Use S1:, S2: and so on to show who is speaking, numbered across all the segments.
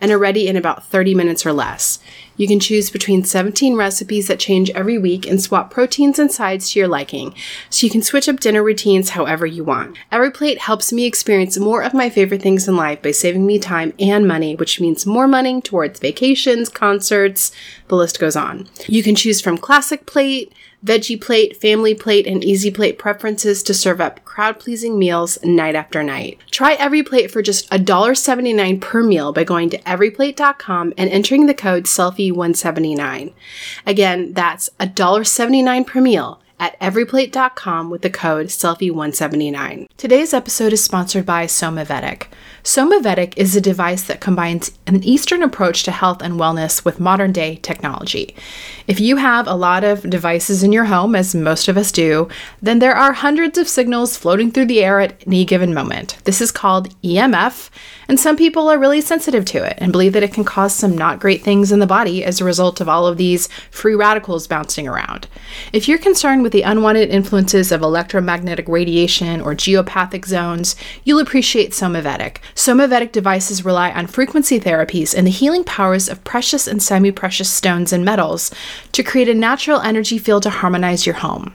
S1: and are ready in about 30 minutes or less. You can choose between 17 recipes that change every week and swap proteins and sides to your liking, so you can switch up dinner routines however you want. EveryPlate helps me experience more of my favorite things in life by saving me time and money, which means more money towards vacations, concerts, the list goes on. You can choose from classic plate, veggie plate, family plate, and easy plate preferences to serve up crowd pleasing meals night after night. Try EveryPlate for just $1.79 per meal by going to everyplate.com and entering the code SELFIE179. Again, that's $1.79 per meal at everyplate.com with the code SELFIE179. Today's episode is sponsored by Somavedic. Somavedic is a device that combines an Eastern approach to health and wellness with modern day technology. If you have a lot of devices in your home, as most of us do, then there are hundreds of signals floating through the air at any given moment. This is called EMF, and some people are really sensitive to it and believe that it can cause some not great things in the body as a result of all of these free radicals bouncing around. If you're concerned with the unwanted influences of electromagnetic radiation or geopathic zones, you'll appreciate Somavedic. Somavedic devices rely on frequency therapies and the healing powers of precious and semi precious stones and metals to create a natural energy field to harmonize your home.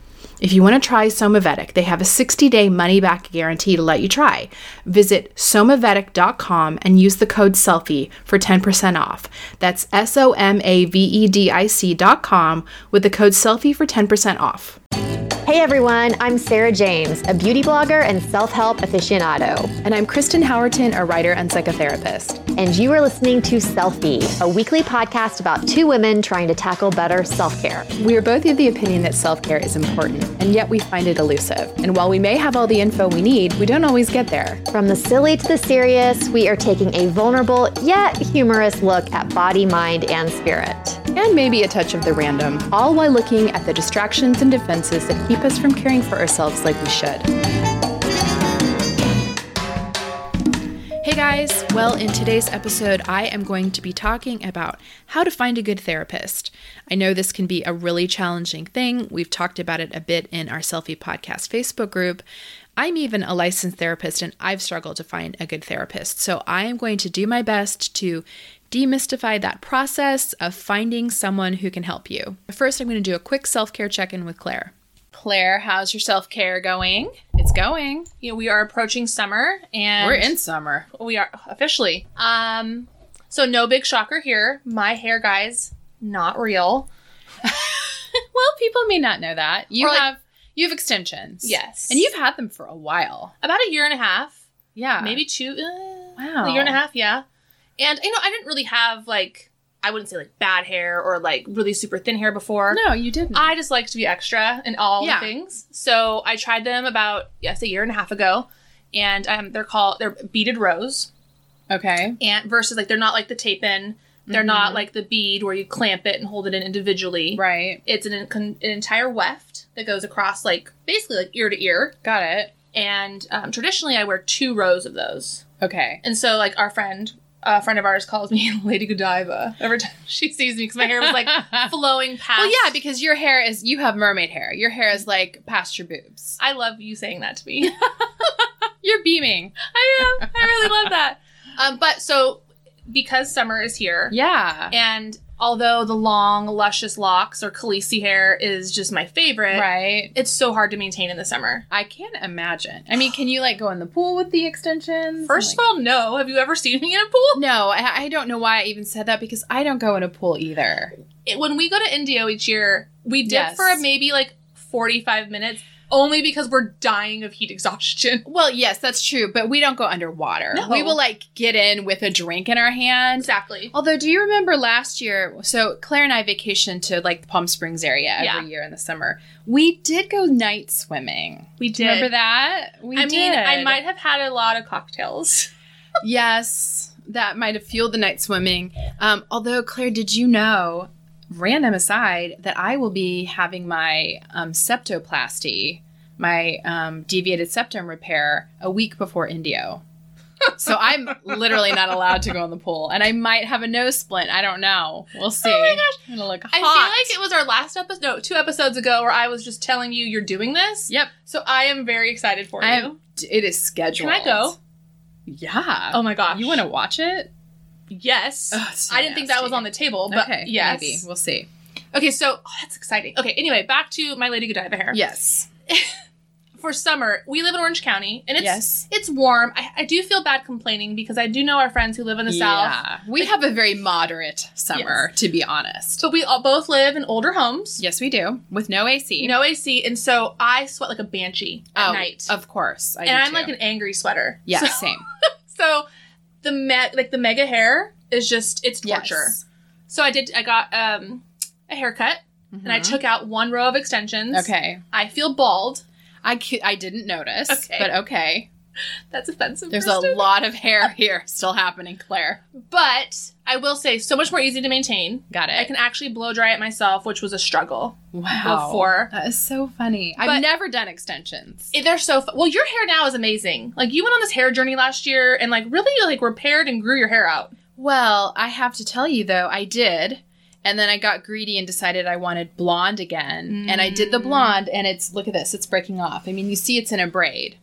S1: If you want to try Somavedic, they have a 60 day money back guarantee to let you try. Visit somavedic.com and use the code SELFIE for 10% off. That's S O M A V E D I C.com with the code SELFIE for 10% off.
S2: Hey everyone, I'm Sarah James, a beauty blogger and self help aficionado.
S1: And I'm Kristen Howerton, a writer and psychotherapist.
S2: And you are listening to Selfie, a weekly podcast about two women trying to tackle better self care.
S1: We are both of the opinion that self care is important, and yet we find it elusive. And while we may have all the info we need, we don't always get there.
S2: From the silly to the serious, we are taking a vulnerable yet humorous look at body, mind, and spirit.
S1: And maybe a touch of the random, all while looking at the distractions and defenses that keep us from caring for ourselves like we should. Hey guys! Well, in today's episode, I am going to be talking about how to find a good therapist. I know this can be a really challenging thing. We've talked about it a bit in our Selfie Podcast Facebook group. I'm even a licensed therapist and I've struggled to find a good therapist. So I am going to do my best to demystify that process of finding someone who can help you. First, I'm going to do a quick self care check in with Claire.
S3: Claire, how's your self care going? It's going. You know, we are approaching summer, and
S1: We're in summer.
S3: We are officially. Um, so no big shocker here. My hair, guys, not real.
S1: well, people may not know that you
S3: like-
S1: have you have extensions.
S3: Yes,
S1: and you've had them for a while.
S3: about a year and a half,
S1: Yeah,
S3: maybe two. Uh,
S1: Wow.
S3: a year and a half, yeah. And you know, I didn't really have like I wouldn't say like bad hair or like really super thin hair before.
S1: No, you didn't.
S3: I just like to be extra in all
S1: Yeah.
S3: things. So I tried them about yes a year and a half ago, and um, they're called they're beaded rows.
S1: okay.
S3: and versus like they're not like the tape in they're not like the bead where you clamp it and hold it in individually
S1: Right.
S3: it's an, an entire weft that goes across like basically like ear to ear
S1: Got it.
S3: and um, traditionally i wear two rows of those
S1: Okay.
S3: and so like our friend a friend of ours calls me Lady Godiva every time she sees me because my hair was like flowing past.
S1: Well, yeah, because your hair is you have mermaid hair. Your hair is like past your boobs.
S3: I love you saying that to me.
S1: You're beaming.
S3: I am. I really love that. Um, but so because summer is here,
S1: Yeah.
S3: and although the long, luscious locks or Khaleesi hair is just my favorite,
S1: Right.
S3: it's so hard to maintain in the summer.
S1: I can't imagine. I mean, can you like go in the pool with the extensions?
S3: First
S1: Like-
S3: of all, no. Have you ever seen me in a pool?
S1: no, I, I don't know why I even said that because I don't go in a pool either.
S3: It- when we go to Indio each year, we dip
S1: Yes.
S3: for maybe like 45 minutes only because we're dying of heat exhaustion.
S1: Well, yes, that's true, but we don't go underwater.
S3: No.
S1: We will like get in with a drink in our hand.
S3: Exactly.
S1: Although, do you remember last year? So Claire and I vacationed to like the Palm Springs area every
S3: Yeah.
S1: year in the summer. We did go night swimming.
S3: We
S1: you Remember that? We
S3: I mean, I might have had a lot of cocktails.
S1: yes, that might have fueled the night swimming. Um, although, Claire, did you know, random aside, that I will be having my um, septoplasty, my um, deviated septum repair, a week before Indio. so I'm literally not allowed to go in the pool, and I might have a nose splint. I don't know. We'll see.
S3: Oh my gosh.
S1: I'm gonna look hot.
S3: I feel like it was our last episode, no, two episodes ago, where I was just telling you you're doing this.
S1: Yep.
S3: So I am very excited for
S1: I
S3: you.
S1: am, it is scheduled.
S3: Can I go?
S1: Yeah.
S3: Oh my gosh.
S1: You want to watch it?
S3: Yes.
S1: It's so
S3: I didn't think that was on the table, but
S1: okay.
S3: yes.
S1: Maybe we'll see.
S3: Okay, so oh, that's exciting. Okay, anyway, back to my Lady Godiva hair.
S1: Yes.
S3: For summer, we live in Orange County, and it's
S1: yes.
S3: it's warm. I, I do feel bad complaining because I do know our friends who live in the south.
S1: Yeah. We have a very moderate summer, to be honest.
S3: But we all both live in older homes,
S1: Yes, we do. With no AC.
S3: no AC, and so I sweat like a banshee at
S1: oh,
S3: night.
S1: Of course. I
S3: and I'm
S1: too.
S3: like an angry sweater.
S1: Yeah,
S3: So,
S1: same.
S3: so the me- like the mega hair is just it's torture.
S1: Yes.
S3: So I did I got um a haircut and I
S1: Mhm.
S3: took out one row of extensions.
S1: Okay.
S3: I feel bald.
S1: I, cu- I didn't notice,
S3: Okay.
S1: but okay.
S3: That's offensive.
S1: There's
S3: Kristen.
S1: a lot of hair here still happening, Claire.
S3: But I will say so much more easy to maintain.
S1: Got it.
S3: I can actually blow dry it myself, which was a struggle.
S1: wow.
S3: before.
S1: That is so funny.
S3: But-
S1: I've never done extensions.
S3: It- They're so fu- well. Your hair now is amazing. Like you went on this hair journey last year and like really like repaired and grew your hair out.
S1: Well, I have to tell you though, I did. And then I got greedy and decided I wanted blonde again. And I did the
S3: Mm.
S1: blonde and it's look at this, it's breaking off. I mean, you see it's in a braid.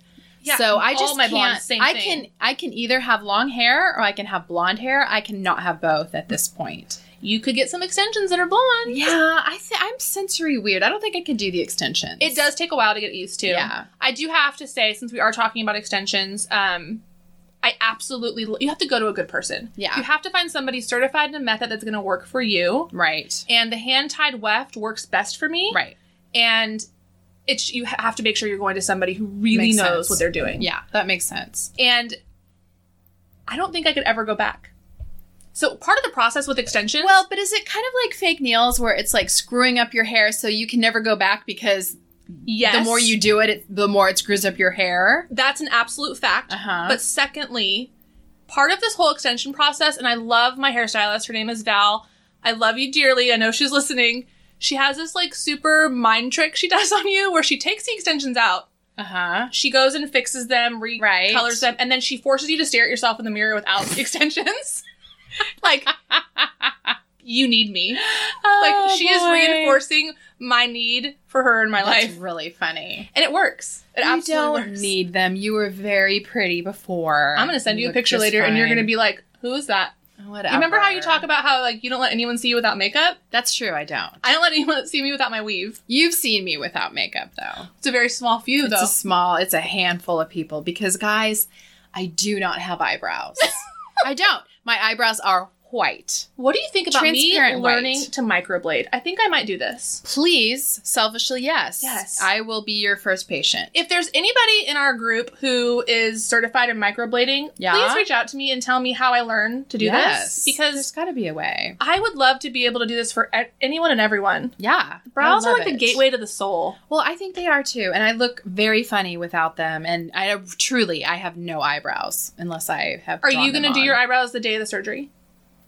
S3: Yeah,
S1: so I just
S3: my
S1: can't
S3: blondes,
S1: I can I can either have long hair or I can have blonde hair. I cannot have both at this point.
S3: You could get some extensions that are blonde.
S1: Yeah, I th- I'm sensory weird. I don't think I can do the extensions.
S3: It does take a while to get used to.
S1: Yeah.
S3: I do have to say, since we are talking about extensions, um, I absolutely you have to go to a good person.
S1: Yeah.
S3: you have to find somebody certified in a method that's going to work for you.
S1: Right.
S3: And the hand tied weft works best for me.
S1: Right.
S3: And it's you have to make sure you're going to somebody who really
S1: Makes
S3: knows
S1: sense.
S3: what they're doing.
S1: Yeah, that makes sense.
S3: And I don't think I could ever go back. So part of the process with extensions,
S1: Well, but is it kind of like fake nails where it's like screwing up your hair so you can never go back because
S3: yes,
S1: the more you do it, it, the more it screws up your hair?
S3: that's an absolute fact.
S1: Uh-huh.
S3: But secondly, part of this whole extension process, and I love my hairstylist. Her name is Val. I love you dearly. I know she's listening. She has this like super mind trick she does on you where she takes the extensions out.
S1: Uh huh.
S3: She goes and fixes them, recolors
S1: Right.
S3: Colors them, and then she forces you to stare at yourself in the mirror without the extensions. like, you need me. Oh, Like, she is reinforcing my need for her in my
S1: That's
S3: life.
S1: really funny.
S3: And it works. It
S1: you
S3: absolutely
S1: don't
S3: works.
S1: need them. You were very pretty before.
S3: I'm gonna send you a picture later, and you're gonna be like, "Who is that?"
S1: Whatever.
S3: You remember how you talk about how like you don't let anyone see you without makeup?
S1: That's true. I don't.
S3: I don't let anyone see me without my weave.
S1: You've seen me without makeup, though.
S3: It's a very small few,
S1: It's
S3: though.
S1: a small. It's a handful of people because, guys, I do not have eyebrows. I don't. My eyebrows are white.
S3: what do you think about me
S1: Transparent white.
S3: learning to microblade? I think I might do this.
S1: Please, selfishly, yes.
S3: Yes.
S1: I will be your first patient.
S3: If there's anybody in our group who is certified in microblading,
S1: Yeah.
S3: please reach out to me and tell me how I learn to do
S1: yes.
S3: this because
S1: there's got to be a way.
S3: I would love to be able to do this for anyone and everyone.
S1: Yeah.
S3: Brows are like the
S1: it.
S3: gateway to the soul.
S1: Well, I think they are too, and I look very funny without them. And I truly, I have no eyebrows unless I have.
S3: Are you going to do your eyebrows the day of the surgery?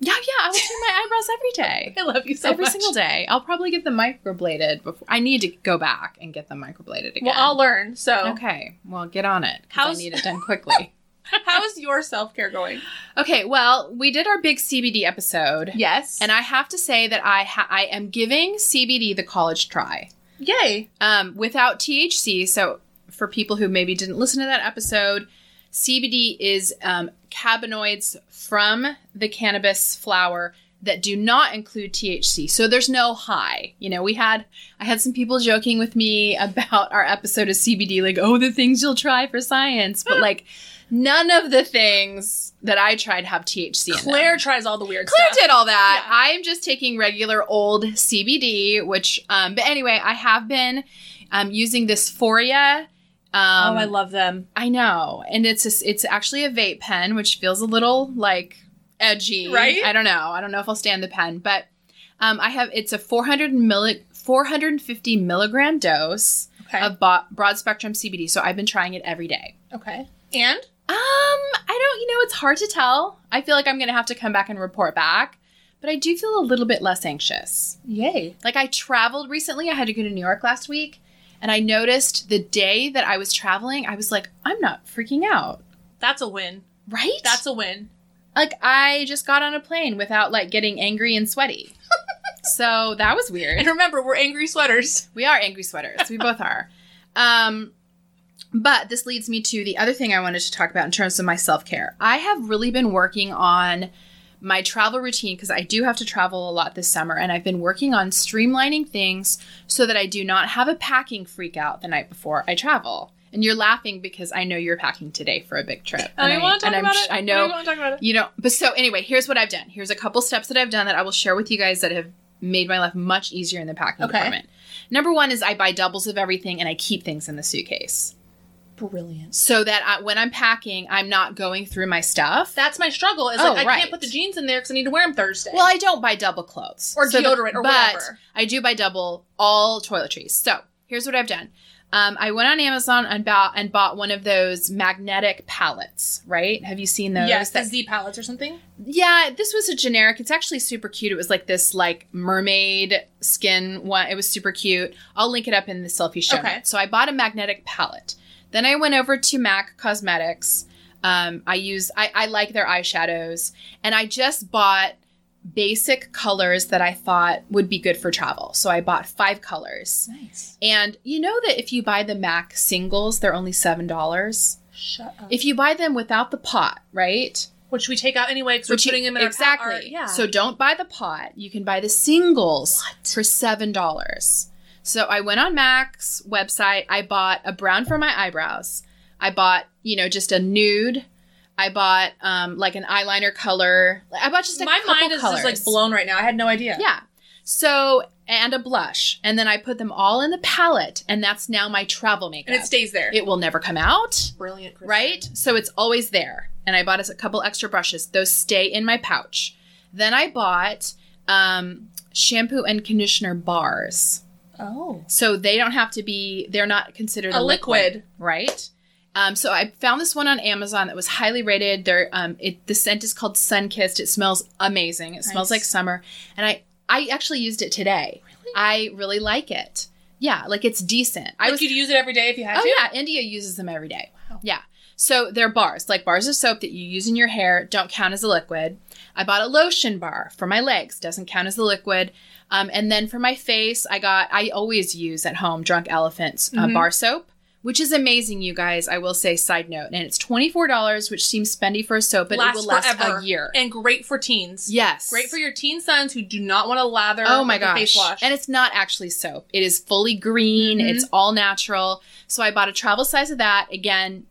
S1: Yeah, yeah. I will do my eyebrows every day.
S3: I love you so
S1: every
S3: much.
S1: single day. I'll probably get them microbladed before. I need to go back and get them microbladed again.
S3: Well, I'll learn. So
S1: Okay. Well, get on it.
S3: How's-
S1: I need it done quickly.
S3: How is your self care going?
S1: Okay, well, we did our big CBD episode.
S3: Yes.
S1: And I have to say that I ha- I am giving CBD the college try.
S3: yay.
S1: Um, without THC. So for people who maybe didn't listen to that episode, CBD is um, cannabinoids from the cannabis flower that do not include THC. So there's no high. You know, we had I had some people joking with me about our episode of CBD like, "Oh, the things you'll try for science." But like none of the things that I tried have THC in them.
S3: Claire tries all the weird stuff.
S1: Claire
S3: stuff.
S1: did all that.
S3: Yeah.
S1: I'm just taking regular old CBD, which, um, but anyway, I have been um, using this Foria. Um,
S3: oh, I love them.
S1: I know, and it's a, it's actually a vape pen, which feels a little like edgy,
S3: Right?
S1: I don't know. I don't know if I'll stand the pen, but um, I have it's a 400 milli 450 milligram dose
S3: Okay.
S1: of bo- broad spectrum CBD. So I've been trying it every day.
S3: okay. And
S1: Um, I don't, you know, it's hard to tell. I feel like I'm going to have to come back and report back, but I do feel a little bit less anxious.
S3: yay.
S1: Like I traveled recently, I had to go to New York last week, and I noticed the day that I was traveling, I was like, I'm not freaking out.
S3: That's a win.
S1: Right?
S3: That's a win.
S1: like I just got on a plane without like getting angry and sweaty. so that was weird.
S3: And remember, we're angry sweaters.
S1: We are angry sweaters. We both are. Um, but this leads me to the other thing I wanted to talk about in terms of my self care. I have really been working on my travel routine because I do have to travel a lot this summer, and I've been working on streamlining things so that I do not have a packing freak out the night before I travel. And you're laughing because I know you're packing today for a big trip.
S3: Oh, I
S1: and
S3: want to talk about it.
S1: I oh, know I
S3: want to talk about it.
S1: you know, but so anyway, here's what I've done. Here's a couple steps that I've done that I will share with you guys that have made my life much easier in the packing
S3: Okay.
S1: department. Number one is I buy doubles of everything and I keep things in the suitcase
S3: Brilliant.
S1: so that I, when I'm packing, I'm not going through my stuff.
S3: That's my struggle. Is
S1: Oh,
S3: like I
S1: right.
S3: can't put the jeans in there because I need to wear them Thursday.
S1: well, I don't buy double clothes
S3: Or
S1: the-
S3: deodorant or
S1: but
S3: whatever.
S1: I do buy double all toiletries. So here's what I've done. Um, I went on Amazon and bought and bought one of those magnetic palettes. Right? Have you seen those?
S3: yes, the Z palettes or something.
S1: Yeah, this was a generic. It's actually super cute. It was like this like mermaid skin one. It was super cute. I'll link it up in the selfie show.
S3: Okay.
S1: So I bought a magnetic palette. Then I went over to MAC Cosmetics. Um, I use I, I like their eyeshadows, and I just bought basic colors that I thought would be good for travel. So I bought five colors.
S3: Nice.
S1: And you know that if you buy the MAC singles, they're only seven dollars.
S3: Shut up.
S1: If you buy them without the pot, right?
S3: Which we take out anyway because we're putting them in
S1: exactly.
S3: our, our yeah.
S1: So don't buy the pot. You can buy the singles
S3: What?
S1: for seven dollars. So I went on Mac's website. I bought a brown for my eyebrows. I bought you know just a nude. I bought um like an eyeliner color. I bought just a
S3: my
S1: couple
S3: mind is
S1: colors.
S3: just like blown right now. I had no idea.
S1: Yeah. So and a blush, and then I put them all in the palette, and that's now my travel makeup.
S3: and it stays there.
S1: It will never come out
S3: Brilliant, Kristen.
S1: right? So it's always there. And I bought us a couple extra brushes. Those stay in my pouch. Then I bought um, shampoo and conditioner bars.
S3: Oh,
S1: So they don't have to be, they're not considered
S3: a liquid.
S1: right? Um, so I found this one on Amazon that was highly rated. They're, um, it, the scent is called Sun Kissed. It smells amazing. It smells like summer. And I, I actually used it today.
S3: Really?
S1: I really like it. Yeah, like it's decent. I
S3: Like
S1: was
S3: you'd use it every day if you had
S1: Oh
S3: to.
S1: yeah, India uses them every day.
S3: Wow.
S1: Yeah. So they're bars, like bars of soap that you use in your hair, don't count as a liquid. I bought a lotion bar for my legs, doesn't count as a liquid. Um, and then for my face, I got I always use at home Drunk Elephants uh,
S3: Mhm.
S1: bar soap, which is amazing, you guys. I will say, side note, and it's twenty four dollars, which seems spendy for a soap, but it will last
S3: forever.
S1: a year.
S3: and great for teens.
S1: yes,
S3: Great for your teen sons who do not want to lather.
S1: Oh my gosh.
S3: face wash.
S1: And it's not actually soap. It is fully green.
S3: Mhm.
S1: It's all natural. So I bought a travel size of that. Again,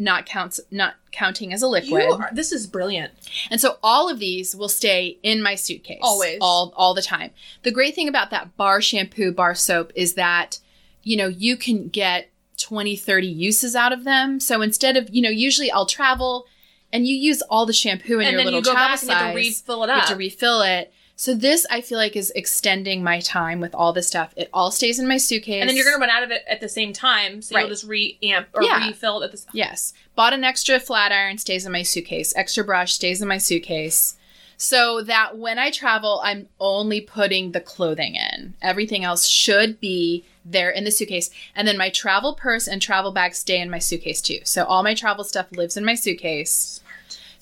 S1: not counts not counting as a liquid.
S3: are, this is brilliant.
S1: And so all of these will stay in my suitcase.
S3: Always.
S1: All all the time. The great thing about that bar shampoo, bar soap is that you know, you can get 20, 30 uses out of them. So instead of, you know, usually I'll travel and you use all the shampoo in
S3: and
S1: your little
S3: you go
S1: travel
S3: back and you have to
S1: size.
S3: refill it
S1: You have to refill it. So this I feel like is extending my time with all this stuff. It all stays in my suitcase.
S3: and then you're gonna run out of it at the same time, so
S1: Right.
S3: you'll just re-amp or
S1: Yeah.
S3: refill it at the.
S1: Yes. Bought an extra flat iron, stays in my suitcase. Extra brush stays in my suitcase. so that when I travel, I'm only putting the clothing in. Everything else should be there in the suitcase. And then my travel purse and travel bag stay in my suitcase too. So all my travel stuff lives in my suitcase.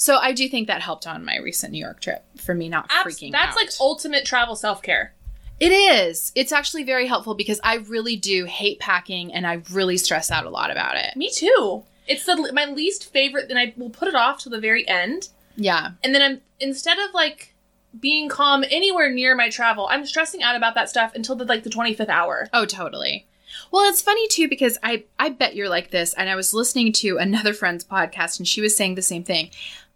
S1: So I do think that helped on my recent New York trip for me not
S3: Abs-
S1: freaking
S3: that's
S1: out.
S3: like ultimate travel self care.
S1: It is. It's actually very helpful because I really do hate packing and I really stress out a lot about it.
S3: Me too. It's the my least favorite, and I will put it off to the very end.
S1: Yeah.
S3: And then I'm instead of like being calm anywhere near my travel, I'm stressing out about that stuff until the like the 25th hour.
S1: Oh, totally. Well, it's funny too because I I bet you're like this and I was listening to another friend's podcast and she was saying the same thing.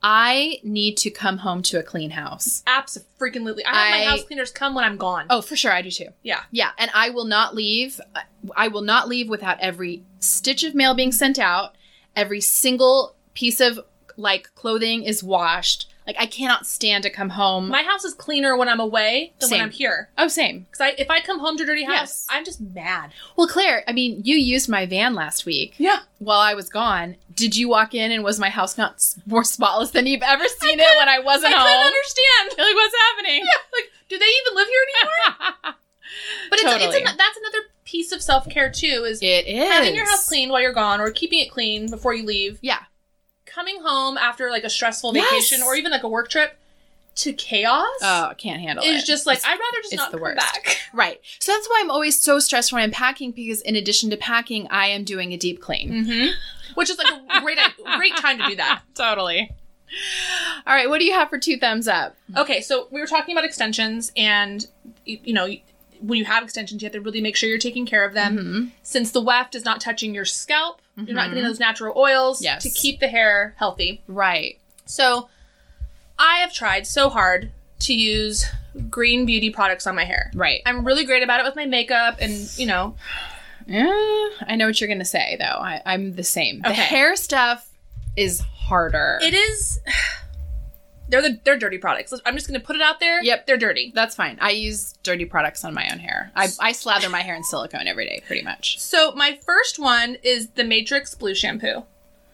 S1: I need to come home to a clean house.
S3: Absolutely. I have my house cleaners come when I'm gone.
S1: Oh, for sure I do too.
S3: yeah.
S1: Yeah, and I will not leave I will not leave without every stitch of mail being sent out, every single piece of like clothing is washed. Like I cannot stand to come home.
S3: My house is cleaner when I'm away than
S1: Same.
S3: when I'm here.
S1: oh, same.
S3: Because I, if I come home to a dirty house,
S1: Yes.
S3: I'm just mad.
S1: Well, Claire, I mean, you used my van last week.
S3: Yeah.
S1: while I was gone, did you walk in and was my house not more spotless than you've ever seen it when I wasn't
S3: I
S1: home?
S3: couldn't understand.
S1: Like, what's happening? Yeah.
S3: Like, do they even live here anymore? But it's, it's an, that's another piece of self care too. Is
S1: it is
S3: having your house clean while you're gone, or keeping it clean before you leave.
S1: Yeah,
S3: Coming home after like a stressful
S1: Yes.
S3: vacation or even like a work trip to chaos
S1: oh, I can't handle it. it.
S3: is just like
S1: It's-
S3: I'd rather just
S1: it's
S3: not
S1: the
S3: come
S1: worst.
S3: back.
S1: right. So that's why I'm always so stressed when I'm packing because in addition to packing, I am doing a deep clean.
S3: Mm-hmm. Which is like a great great time to do that.
S1: Totally. All right, what do you have for two thumbs up?
S3: Okay, so we were talking about extensions, and you, know, when you have extensions, you have to really make sure you're taking care of them.
S1: Mhm.
S3: Since the weft is not touching your scalp, you're not getting mm-hmm. those natural oils
S1: Yes.
S3: to keep the hair healthy.
S1: Right.
S3: So, I have tried so hard to use green beauty products on my hair.
S1: Right.
S3: I'm really great about it with my makeup, and you know,
S1: Yeah, I know what you're gonna say though. I, I'm the same. The
S3: Okay.
S1: hair stuff is harder.
S3: it is. They're the they're dirty products. I'm just gonna put it out there.
S1: Yep.
S3: they're dirty.
S1: That's fine. I use dirty products on my own hair. I, I slather my hair in silicone every day, pretty much.
S3: So my first one is the Matrix Blue shampoo.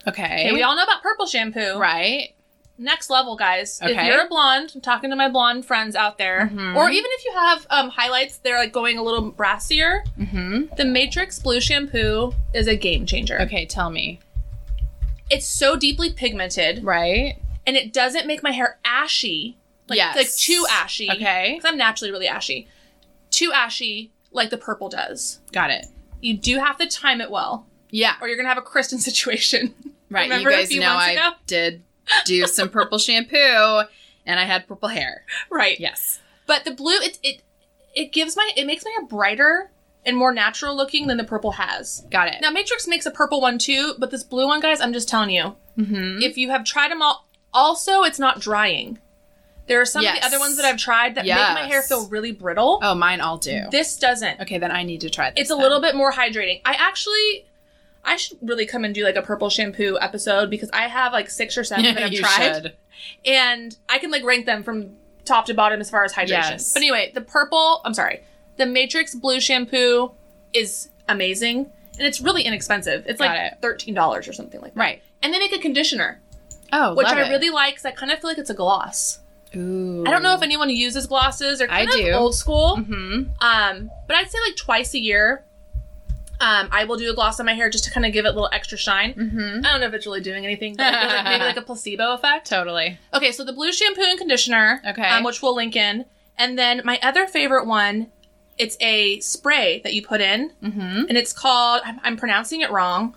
S1: Okay.
S3: Okay, we all know about purple shampoo.
S1: right.
S3: Next level, guys. If you're a blonde, I'm talking to my blonde friends out there,
S1: Mhm.
S3: or even if you have um, highlights, they're like going a little brassier.
S1: Mm-hmm.
S3: The Matrix Blue shampoo is a game changer.
S1: Okay, tell me.
S3: It's so deeply pigmented,
S1: Right.
S3: And it doesn't make my hair ashy. Like,
S1: Yes.
S3: like too ashy.
S1: Okay.
S3: Because I'm naturally really ashy. Too ashy, like the purple does.
S1: Got it.
S3: You do have to time it well,
S1: Yeah.
S3: or you're gonna have a Kristen situation.
S1: Right.
S3: Remember
S1: you guys know I
S3: ago?
S1: did do some purple shampoo and I had purple hair.
S3: right.
S1: Yes.
S3: But the blue, it it it gives my it makes my hair brighter and more natural looking than the purple has.
S1: Got it.
S3: Now Matrix makes a purple one too, but this blue one, guys, I'm just telling you,
S1: mm-hmm.
S3: if you have tried them all, also it's not drying. There are some of the other ones that I've tried that make my hair feel really brittle.
S1: Oh, mine all do.
S3: This doesn't.
S1: Okay, then I need to try this.
S3: It's a
S1: then.
S3: little bit more hydrating. I actually. I should really come and do like a purple shampoo episode because I have like six or seven that I've
S1: you
S3: tried.
S1: should.
S3: and I can like rank them from top to bottom as far as hydration.
S1: Yes.
S3: But anyway, the purple, I'm sorry, the Matrix Blue shampoo is amazing and it's really inexpensive. It's
S1: Got
S3: like
S1: it.
S3: thirteen dollars or something like that.
S1: Right.
S3: And they make a conditioner,
S1: Oh,
S3: which I
S1: it.
S3: really like because I kind of feel like it's a gloss.
S1: Ooh.
S3: I don't know if anyone uses glosses or
S1: I
S3: of
S1: do.
S3: old school.
S1: Mm-hmm.
S3: Um, but I'd say like twice a year. Um, I will do a gloss on my hair just to kind of give it a little extra shine.
S1: Mm-hmm.
S3: I don't know if it's really doing anything, but like, like, maybe like a placebo effect.
S1: Totally.
S3: Okay, so the blue shampoo and conditioner,
S1: Okay.
S3: um, which we'll link in, and then my other favorite one, it's a spray that you put in,
S1: Mm-hmm.
S3: and it's called I'm, I'm pronouncing it wrong.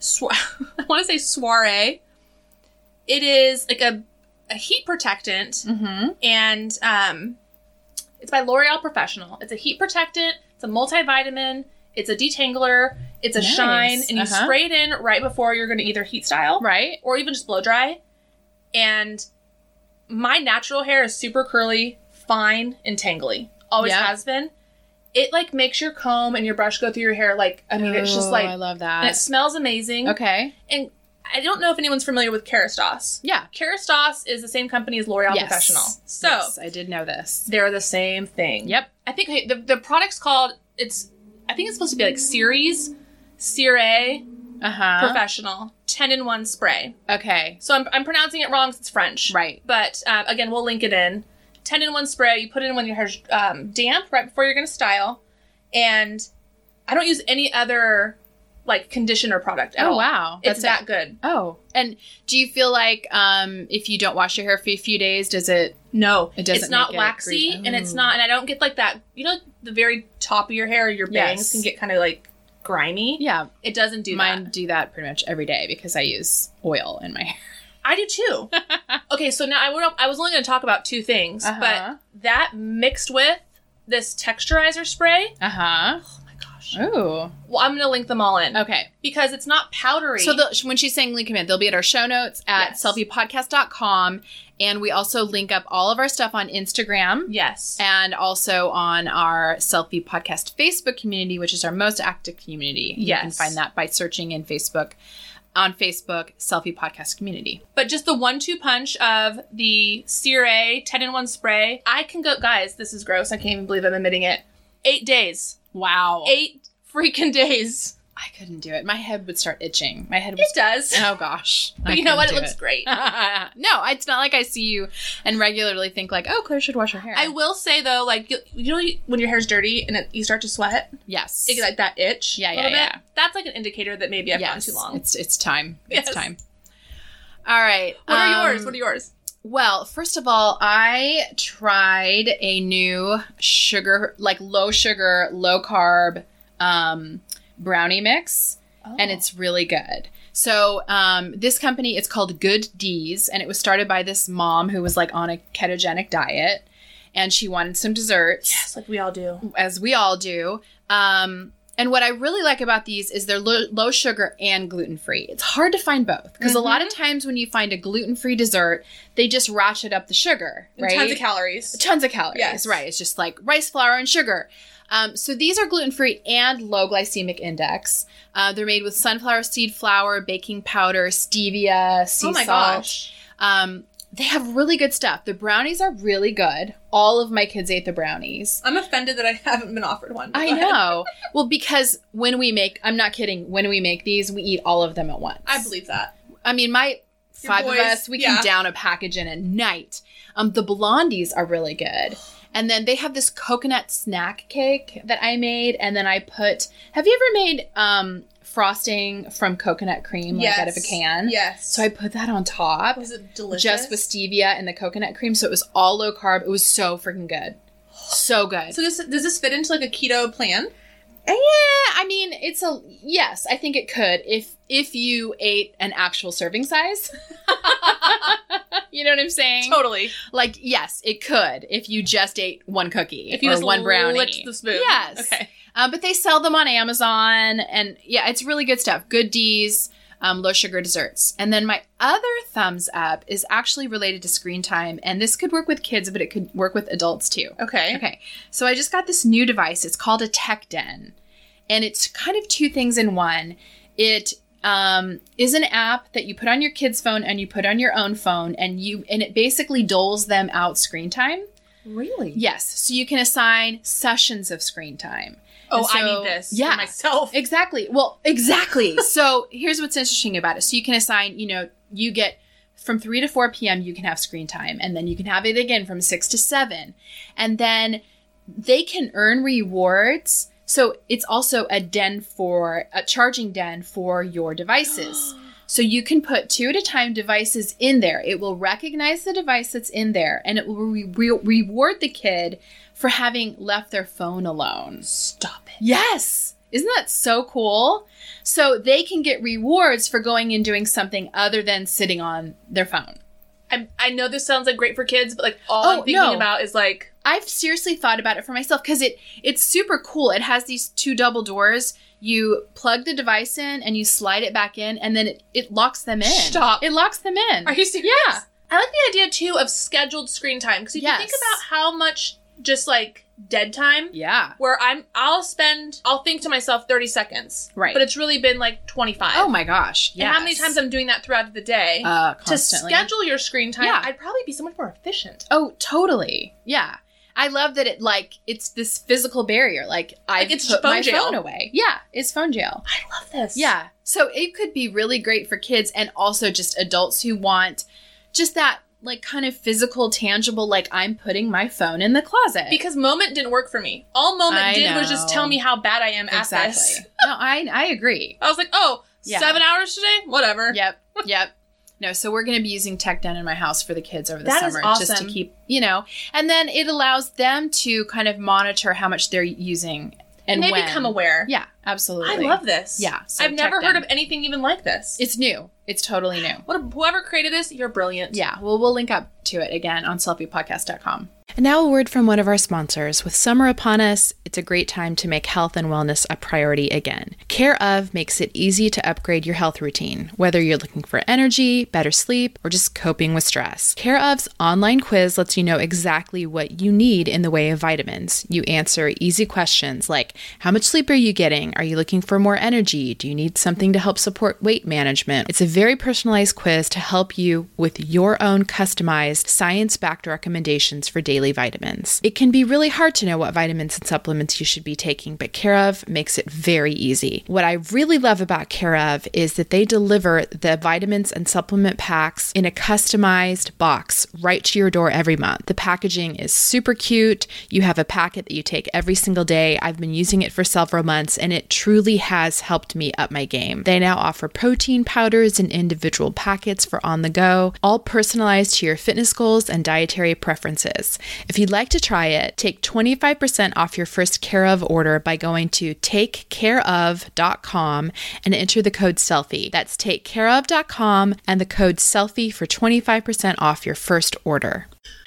S3: Swa- I want to say soiree. It is like a a heat protectant,
S1: Mm-hmm.
S3: and um, it's by L'Oreal Professional. It's a heat protectant. It's a multivitamin. It's a detangler. It's a
S1: Nice.
S3: shine, and you
S1: Uh-huh.
S3: spray it in right before you're going to either heat style
S1: Right.
S3: or even just blow dry. And my natural hair is super curly, fine, and tangly. Always
S1: Yeah.
S3: has been. It like makes your comb and your brush go through your hair like I mean it's just like
S1: I love
S3: and it smells amazing.
S1: Okay.
S3: And I don't know if anyone's familiar with Kerastase.
S1: Yeah.
S3: Kerastase is the same company as L'Oreal
S1: Yes.
S3: Professional. So
S1: Yes, I did know this.
S3: they're the same thing.
S1: Yep.
S3: I think hey, the the product's called it's I think it's supposed to be like Series Cire
S1: Uh huh.
S3: Professional. 10 in 1 spray.
S1: Okay.
S3: So I'm, I'm pronouncing it wrong it's French.
S1: Right.
S3: But um, again, we'll link it in. 10 in 1 spray. You put it in when your hair's um, damp right before you're going to style. And I don't use any other like conditioner product at
S1: Oh
S3: all.
S1: wow.
S3: It's
S1: That's
S3: that good.
S1: Oh. And do you feel like um if you don't wash your hair for a few days, does it
S3: No,
S1: It doesn't
S3: it's not
S1: make it
S3: waxy, and it's
S1: Oh.
S3: not, and I don't get like that. You know, the very top of your hair, your bangs
S1: Yes.
S3: can get kind of like grimy.
S1: Yeah.
S3: It doesn't do
S1: Mine
S3: that.
S1: do that pretty much every day because I use oil in my hair.
S3: I do too. okay, so now I, would- I was only going to talk about two things,
S1: Uh-huh.
S3: but that mixed with this texturizer spray.
S1: Uh-huh.
S3: Oh my gosh.
S1: Oh.
S3: Well, I'm going to link them all in
S1: Okay.
S3: because it's not powdery.
S1: So the, when she's saying link them in, they'll be at our show notes at
S3: Yes.
S1: selfiepodcast.com. And we also link up all of our stuff on Instagram
S3: yes,
S1: and also on our Selfie Podcast Facebook community, which is our most active community. Yes. You can find that by searching in Facebook on Facebook, Selfie Podcast Community.
S3: but just the one-two punch of the CRA 10 in one spray. I can go, guys. This is gross. I can't even believe I'm admitting it. Eight days.
S1: Wow.
S3: Eight freaking days.
S1: I couldn't do it. My head would start itching. My head
S3: It does.
S1: Oh gosh.
S3: but
S1: I
S3: you know what? It looks great.
S1: no, it's not like I see you and regularly think like, oh, Claire should wash her hair.
S3: I will say though, like you, you know, when your hair's dirty and it, you start to sweat,
S1: yes.
S3: it, like that itch.
S1: Yeah, yeah,
S3: little bit,
S1: yeah.
S3: That's like an indicator that maybe I've gone too long.
S1: It's it's time.
S3: Yes.
S1: It's time. All right.
S3: what are
S1: um,
S3: yours? What are yours?
S1: Well, first of all, I tried a new sugar, like low sugar, low carb um, brownie mix, and
S3: Oh.
S1: it's really good. So, um, this company it's called Good Dee's, and it was started by this mom who was like on a ketogenic diet, and she wanted some desserts
S3: yes, like we all do.
S1: as we all do. Um, and what I really like about these is they're lo- low sugar and gluten free. It's hard to find both because a lot of times when you find a gluten free dessert, they just ratchet up the sugar,
S3: And
S1: right?
S3: Tons of calories.
S1: Tons of calories,
S3: Yes.
S1: right? It's just like rice flour and sugar. Um, so these are gluten free and low glycemic index. Uh, they're made with sunflower seed flour, baking powder, stevia, sea
S3: oh my
S1: salt.
S3: gosh.
S1: Um, they have really good stuff. The brownies are really good. All of my kids ate the brownies.
S3: I'm offended that I haven't been offered one.
S1: I know. well, because when we make, I'm not kidding, when we make these, we eat all of them at once.
S3: I believe that.
S1: I mean, my
S3: Your
S1: five
S3: boys,
S1: of us, we can down a package in a night. Um, the blondies are really good. And then they have this coconut snack cake that I made, and then I put. Have you ever made um, frosting from coconut cream, like out of a can?
S3: Yes.
S1: So I put that on top,
S3: was it delicious?
S1: just with stevia and the coconut cream. So it was all low carb. It was so freaking good, so good.
S3: So this does this fit into like a keto plan?
S1: Eh, yeah, I mean, it's a yes. I think it could if if you ate an actual serving size. you know what I'm saying?
S3: Totally.
S1: Like, yes, it could if you just ate one cookie
S3: If you
S1: or
S3: just
S1: one brownie.
S3: licked the spoon.
S1: Yes.
S3: Okay.
S1: Um, but they sell them on Amazon, and yeah, it's really good stuff. Good Dee's, um, low sugar desserts. And then my other thumbs up is actually related to screen time, and this could work with kids, but it could work with adults too.
S3: Okay.
S1: Okay, so I just got this new device. It's called a Tech Den, and it's kind of two things in one. It um, is an app that you put on your kid's phone and you put on your own phone, and you and it basically doles them out screen time.
S3: Really?
S1: Yes, so you can assign sessions of screen time.
S3: Oh,
S1: And
S3: I need this
S1: yeah.
S3: for myself.
S1: Exactly. Well, exactly. so here's what's interesting about it. So you can assign, you know, you get from 3 to 4 p.m. you can have screen time and then you can have it again from 6 to 7. And then they can earn rewards. So it's also a den for a charging den for your devices. So you can put two at a time devices in there. It will recognize the device that's in there and it will re- re- reward the kid for having left their phone alone.
S3: Stop it.
S1: Yes. Isn't that so cool? So they can get rewards for going and doing something other than sitting on their phone.
S3: I, I know this sounds like great for kids, but like all
S1: Oh,
S3: I'm thinking
S1: no.
S3: about is like
S1: I've seriously thought about it for myself because it it's super cool. It has these two double doors. You plug the device in and you slide it back in, and then it, it locks them in.
S3: Stop.
S1: It locks them in.
S3: Are you serious?
S1: Yeah.
S3: I like the idea too of scheduled screen time because if
S1: Yes.
S3: you think about how much just like dead time
S1: Yeah.
S3: where I'm I'll spend I'll think to myself 30 seconds.
S1: Right.
S3: But it's really been like 25.
S1: Oh my gosh.
S3: Yeah. how many times I'm doing that throughout the day?
S1: uh,
S3: to
S1: constantly.
S3: schedule your screen time,
S1: Yeah.
S3: I'd probably be so much more efficient.
S1: Oh, totally. Yeah.
S4: I love that it like it's this physical barrier. Like I
S3: Like, it's
S4: put
S3: phone
S4: my
S3: jail.
S4: phone away. Yeah, it's phone jail.
S3: I love this.
S4: Yeah. So it could be really great for kids and also just adults who want just that like kind of physical, tangible, like I'm putting my phone in the closet.
S3: Because Moment didn't work for me. All Moment
S4: I
S3: did was just tell me how bad I am at
S4: exactly.
S3: this.
S4: No, I I agree.
S3: I was like, oh,
S4: Yeah.
S3: seven hours today? Whatever.
S4: Yep. Yep. No, so we're going to be using Tech Den in my house for the kids over the
S3: That
S4: summer just to keep, you know, and then it allows them to kind of monitor how much they're using and
S3: And they
S4: when.
S3: become aware.
S4: Yeah,
S3: I love this.
S4: Yeah, so
S3: I've never
S4: check
S3: heard
S4: them.
S3: of anything even like this.
S4: It's new. It's totally new.
S3: what whoever created this, you're brilliant.
S4: Yeah, well, we'll link up to it again on selfiepodcast.com.
S5: And now a word from one of our sponsors. With summer upon us, it's a great time to make health and wellness a priority again. Care of makes it easy to upgrade your health routine, whether you're looking for energy, better sleep, or just coping with stress. Care of's online quiz lets you know exactly what you need in the way of vitamins. You answer easy questions like how much sleep are you getting? Are you looking for more energy? Do you need something to help support weight management? It's a very personalized quiz to help you with your own customized science backed recommendations for daily vitamins. It can be really hard to know what vitamins and supplements you should be taking, but Care of makes it very easy. What I really love about Care of is that they deliver the vitamins and supplement packs in a customized box right to your door every month. The packaging is super cute. You have a packet that you take every single day. I've been using it for several months and it truly has helped me up my game. They now offer protein powders in individual packets for on the go, all personalized to your fitness goals and dietary preferences. If you'd like to try it, take 25% off your first Care of order by going to takecareof.com and enter the code SELFIE. That's takecareof.com and the code SELFIE for 25% off your first order.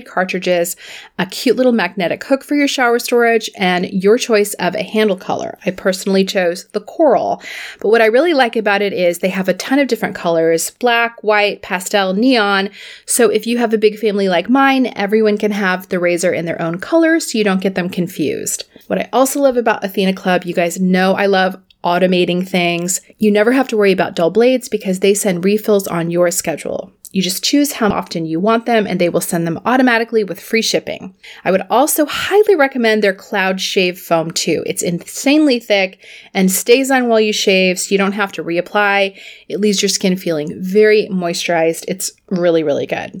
S1: cartridges, a cute little magnetic hook for your shower storage, and your choice of a handle color. I personally chose the coral. But what I really like about it is they have a ton of different colors black, white, pastel, neon. So if you have a big family like mine, everyone can have the razor in their own color so you don't get them confused. What I also love about Athena Club, you guys know I love automating things. You never have to worry about dull blades because they send refills on your schedule. You just choose how often you want them and they will send them automatically with free shipping. I would also highly recommend their Cloud Shave Foam too. It's insanely thick and stays on while you shave so you don't have to reapply. It leaves your skin feeling very moisturized. It's really, really good.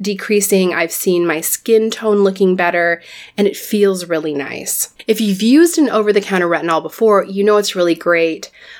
S5: decreasing. I've seen my skin tone looking better and it feels really nice. If you've used an over the counter retinol before, you know it's really great,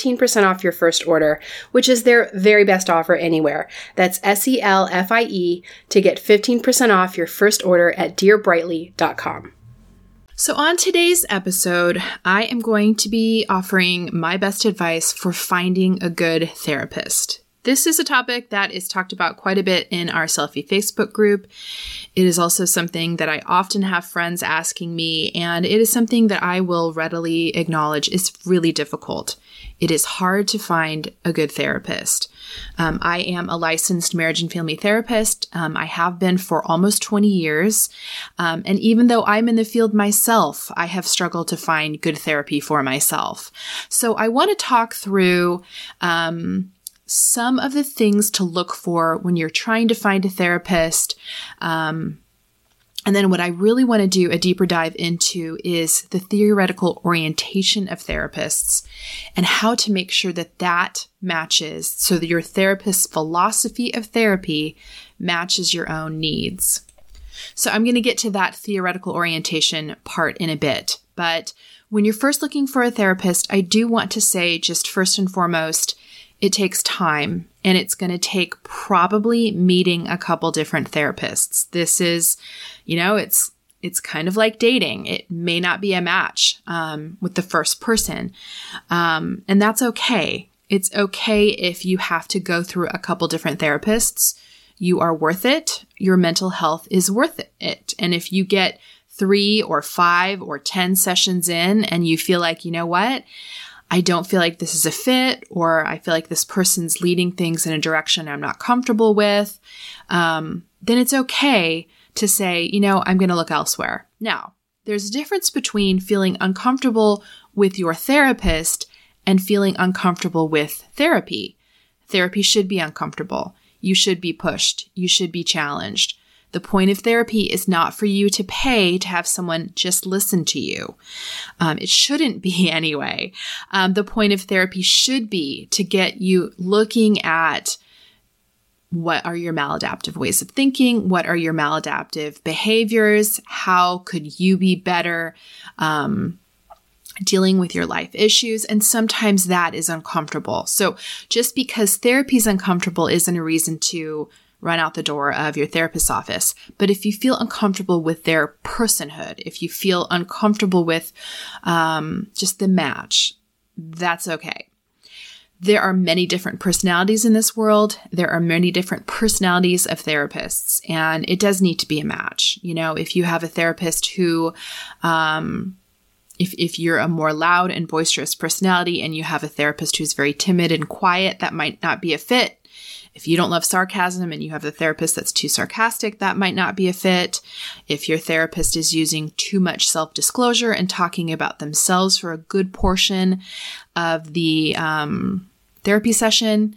S5: 15% off your first order, which is their very best offer anywhere. That's S E L F I E to get 15% off your first order at dearbrightly.com.
S1: So, on today's episode, I am going to be offering my best advice for finding a good therapist. This is a topic that is talked about quite a bit in our Selfie Facebook group. It is also something that I often have friends asking me, and it is something that I will readily acknowledge is really difficult. It is hard to find a good therapist. Um, I am a licensed marriage and family therapist. Um, I have been for almost 20 years. Um, and even though I'm in the field myself, I have struggled to find good therapy for myself. So I want to talk through um, some of the things to look for when you're trying to find a therapist. Um, and then what I really want to do a deeper dive into is the theoretical orientation of therapists and how to make sure that that matches so that your therapist's philosophy of therapy matches your own needs. So I'm going to get to that theoretical orientation part in a bit, but when you're first looking for a therapist, I do want to say just first and foremost, it takes time and it's going to take probably meeting a couple different therapists. This is, you know, it's it's kind of like dating. It may not be a match um, with the first person, um, and that's okay. It's okay if you have to go through a couple different therapists. You are worth it. Your mental health is worth it. And if you get three or five or 10 sessions in and you feel like, you know what? I don't feel like this is a fit, or I feel like this person's leading things in a direction I'm not comfortable with, um, then it's okay to say, you know, I'm going to look elsewhere. Now, there's a difference between feeling uncomfortable with your therapist and feeling uncomfortable with therapy. Therapy should be uncomfortable. You should be pushed. You should be challenged. The point of therapy is not for you to pay to have someone just listen to you. Um, it shouldn't be anyway. Um, the point of therapy should be to get you looking at what are your maladaptive ways of thinking? What are your maladaptive behaviors? How could you be better? Um, dealing with your life issues. And sometimes that is uncomfortable. So just because therapy is uncomfortable isn't a reason to run out the door of your therapist's office. But if you feel uncomfortable with their personhood, if you feel uncomfortable with um, just the match, that's okay. There are many different personalities in this world. There are many different personalities of therapists, and it does need to be a match. You know, if you have a therapist who, um, if, if you're a more loud and boisterous personality and you have a therapist who's very timid and quiet, that might not be a fit. If you don't love sarcasm and you have the therapist that's too sarcastic, that might not be a fit. If your therapist is using too much self disclosure and talking about themselves for a good portion of the um, therapy session,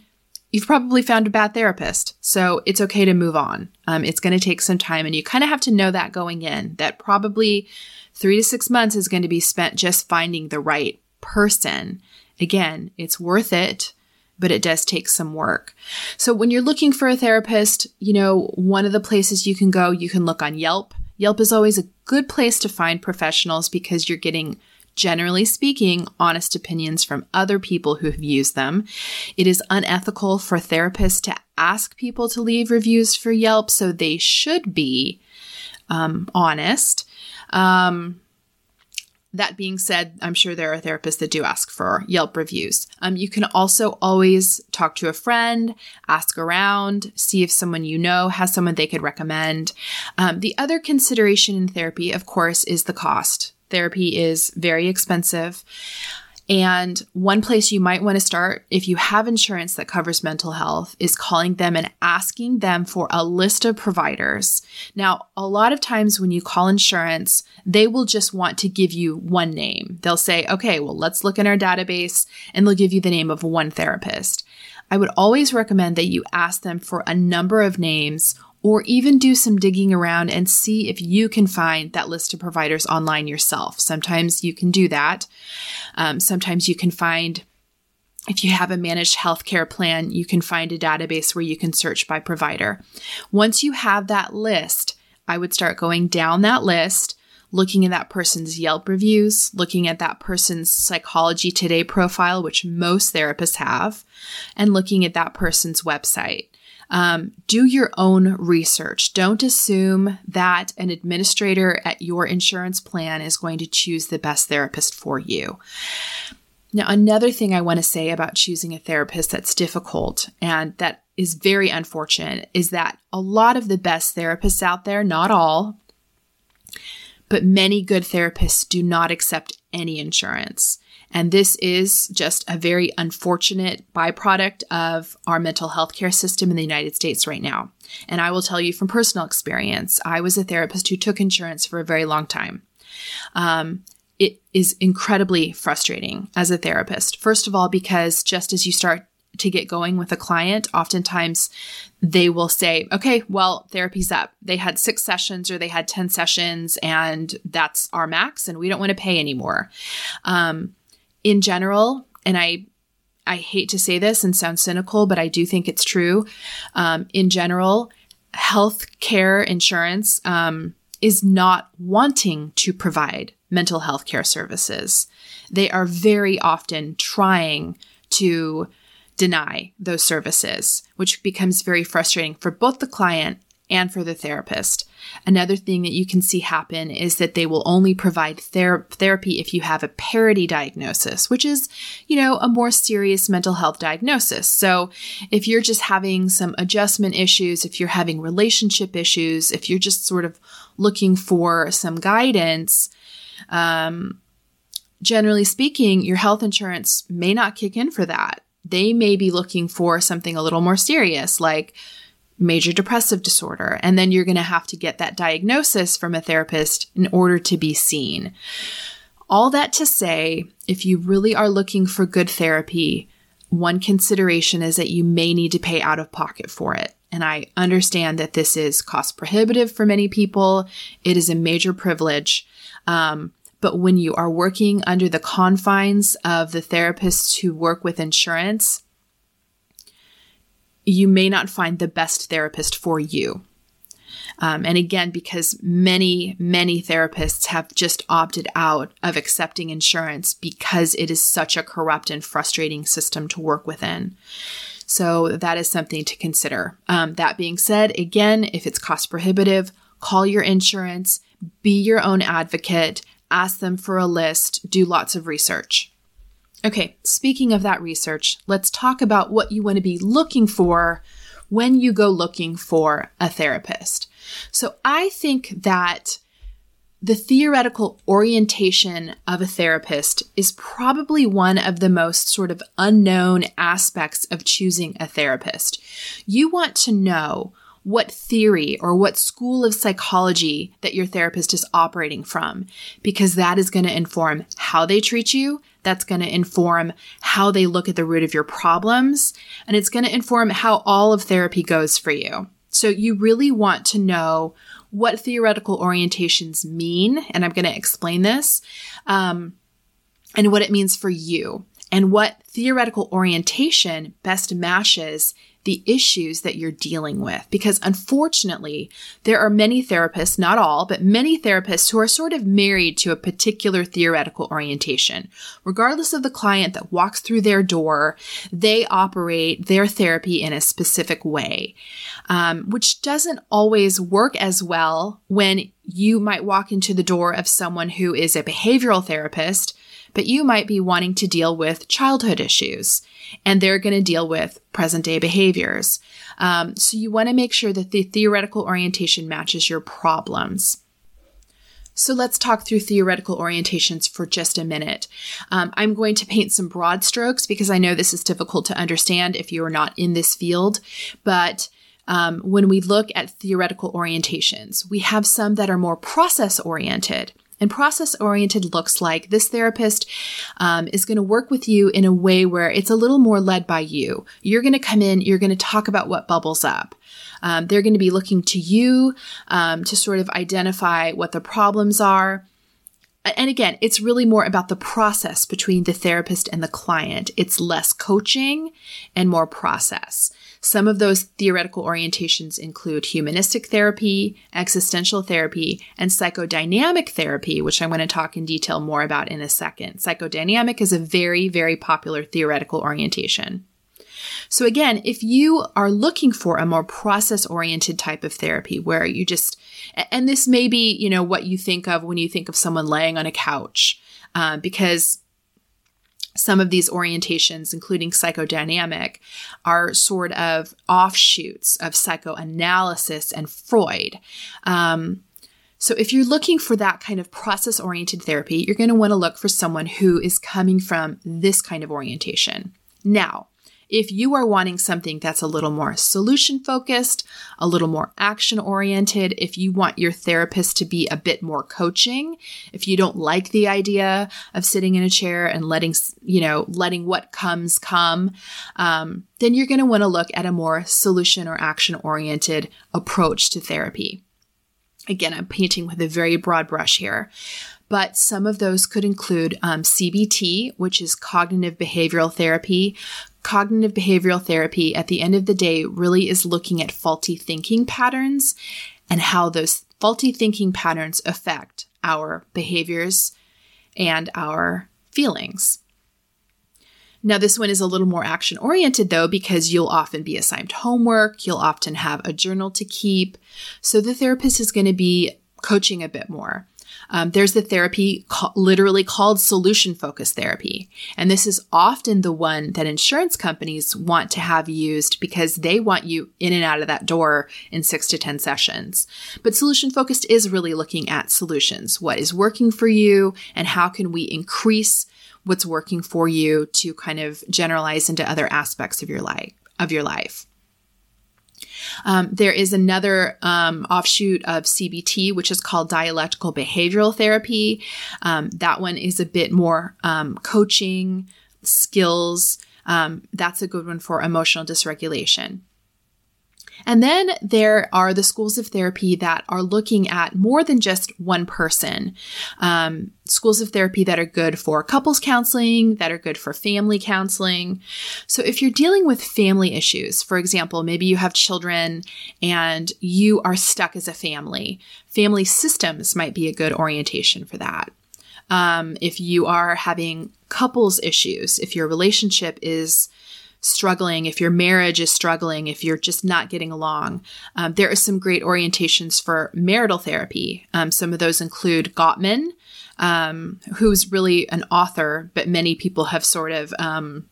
S1: you've probably found a bad therapist. So it's okay to move on. Um, it's going to take some time, and you kind of have to know that going in that probably three to six months is going to be spent just finding the right person. Again, it's worth it but it does take some work. So when you're looking for a therapist, you know, one of the places you can go, you can look on Yelp. Yelp is always a good place to find professionals because you're getting generally speaking, honest opinions from other people who have used them. It is unethical for therapists to ask people to leave reviews for Yelp, so they should be um, honest. Um, that being said, I'm sure there are therapists that do ask for Yelp reviews. Um, you can also always talk to a friend, ask around, see if someone you know has someone they could recommend. Um, the other consideration in therapy, of course, is the cost. Therapy is very expensive. And one place you might want to start if you have insurance that covers mental health is calling them and asking them for a list of providers. Now, a lot of times when you call insurance, they will just want to give you one name. They'll say, okay, well, let's look in our database and they'll give you the name of one therapist. I would always recommend that you ask them for a number of names or even do some digging around and see if you can find that list of providers online yourself. Sometimes you can do that. Um, sometimes you can find if you have a managed healthcare plan, you can find a database where you can search by provider. Once you have that list, I would start going down that list, looking at that person's Yelp reviews, looking at that person's Psychology Today profile, which most therapists have, and looking at that person's website. Um, do your own research. Don't assume that an administrator at your insurance plan is going to choose the best therapist for you. Now, another thing I want to say about choosing a therapist that's difficult and that is very unfortunate is that a lot of the best therapists out there, not all, but many good therapists do not accept any insurance. And this is just a very unfortunate byproduct of our mental health care system in the United States right now. And I will tell you from personal experience, I was a therapist who took insurance for a very long time. Um, it is incredibly frustrating as a therapist. First of all, because just as you start to get going with a client, oftentimes they will say, okay, well, therapy's up. They had six sessions or they had 10 sessions and that's our max and we don't want to pay anymore. Um, in general, and I I hate to say this and sound cynical, but I do think it's true. Um, in general, health care insurance um, is not wanting to provide mental health care services. They are very often trying to deny those services, which becomes very frustrating for both the client and for the therapist. Another thing that you can see happen is that they will only provide ther- therapy if you have a parity diagnosis, which is, you know, a more serious mental health diagnosis. So if you're just having some adjustment issues, if you're having relationship issues, if you're just sort of looking for some guidance, um, generally speaking, your health insurance may not kick in for that. They may be looking for something a little more serious, like major depressive disorder. And then you're going to have to get that diagnosis from a therapist in order to be seen. All that to say, if you really are looking for good therapy, one consideration is that you may need to pay out of pocket for it. And I understand that this is cost prohibitive for many people. It is a major privilege. Um, but when you are working under the confines of the therapists who work with insurance, you may not find the best therapist for you. Um, and again, because many, many therapists have just opted out of accepting insurance because it is such a corrupt and frustrating system to work within. So that is something to consider. Um, that being said, again, if it's cost prohibitive, call your insurance, be your own advocate, ask them for a list, do lots of research. Okay, speaking of that research, let's talk about what you want to be looking for when you go looking for a therapist. So I think that the theoretical orientation of a therapist is probably one of the most sort of unknown aspects of choosing a therapist. You want to know what theory or what school of psychology that your therapist is operating from, because that is going to inform how they treat you. That's going to inform how they look at the root of your problems. And it's going to inform how all of therapy goes for you. So you really want to know what theoretical orientations mean. And I'm going to explain this, um, and what it means for you and what theoretical orientation best matches the issues that you're dealing with. Because unfortunately, there are many therapists, not all, but many therapists who are sort of married to a particular theoretical orientation. Regardless of the client that walks through their door, they operate their therapy in a specific way, um, which doesn't always work as well when you might walk into the door of someone who is a behavioral therapist but you might be wanting to deal with childhood issues and they're going to deal with present day behaviors. Um, so you want to make sure that the theoretical orientation matches your problems. So let's talk through theoretical orientations for just a minute. Um, I'm going to paint some broad strokes because I know this is difficult to understand if you are not in this field, but um, when we look at theoretical orientations, we have some that are more process oriented. And process oriented looks like this therapist um, is going to work with you in a way where it's a little more led by you. You're going to come in, you're going to talk about what bubbles up. Um, they're going to be looking to you um, to sort of identify what the problems are. And again, it's really more about the process between the therapist and the client. It's less coaching and more process. Some of those theoretical orientations include humanistic therapy, existential therapy, and psychodynamic therapy, which I'm going to talk in detail more about in a second. Psychodynamic is a very, very popular theoretical orientation. So again, if you are looking for a more process oriented type of therapy where you just, and this may be, you know, what you think of when you think of someone laying on a couch, uh, because some of these orientations, including psychodynamic, are sort of offshoots of psychoanalysis and Freud. Um, so, if you're looking for that kind of process oriented therapy, you're going to want to look for someone who is coming from this kind of orientation. Now, if you are wanting something that's a little more solution focused, a little more action oriented, if you want your therapist to be a bit more coaching, if you don't like the idea of sitting in a chair and letting, you know, letting what comes come, um, then you're going to want to look at a more solution or action oriented approach to therapy. Again, I'm painting with a very broad brush here but some of those could include um, CBT, which is cognitive behavioral therapy, cognitive behavioral therapy at the end of the day really is looking at faulty thinking patterns and how those faulty thinking patterns affect our behaviors and our feelings. Now, this one is a little more action oriented though, because you'll often be assigned homework, you'll often have a journal to keep. So the therapist is going to be coaching a bit more. Um, there's the therapy ca- literally called solution focused therapy. And this is often the one that insurance companies want to have used because they want you in and out of that door in six to 10 sessions. But solution focused is really looking at solutions. What is working for you and how can we increase what's working for you to kind of generalize into other aspects of your life, of your life. Um, there is another um, offshoot of CBT, which is called dialectical behavioral therapy. Um, that one is a bit more um, coaching, skills. Um, that's a good one for emotional dysregulation. And then there are the schools of therapy that are looking at more than just one person. Um, schools of therapy that are good for couples counseling, that are good for family counseling. So if you're dealing with family issues, for example, maybe you have children and you are stuck as a family, family systems might be a good orientation for that. Um, if you are having couples issues, if your relationship is struggling, if your marriage is struggling, if you're just not getting along, um, there are some great orientations for marital therapy. Um, some of those include Gottman, um, who's really an author, but many people have sort of um,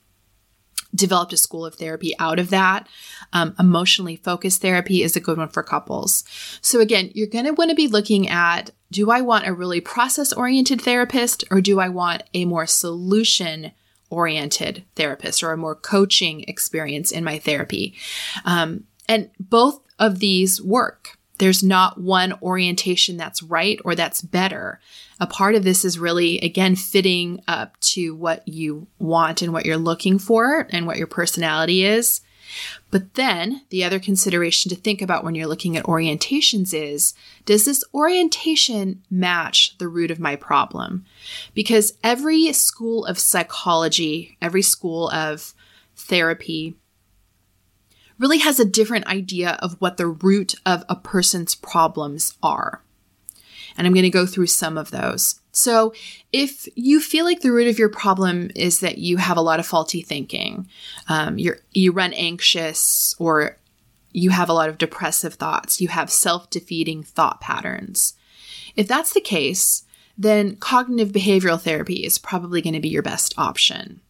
S1: developed a school of therapy out of that. Um, emotionally focused therapy is a good one for couples. So, again, you're going to want to be looking at do I want a really process oriented therapist or do I want a more solution oriented therapist or a more coaching experience in my therapy. Um, and both of these work. There's not one orientation that's right or that's better. A part of this is really, again, fitting up to what you want and what you're looking for and what your personality is. But then the other consideration to think about when you're looking at orientations is does this orientation match the root of my problem? Because every school of psychology, every school of therapy really has a different idea of what the root of a person's problems are. And I'm going to go through some of those. So, if you feel like the root of your problem is that you have a lot of faulty thinking, um, you you run anxious, or you have a lot of depressive thoughts, you have self defeating thought patterns. If that's the case, then cognitive behavioral therapy is probably going to be your best option.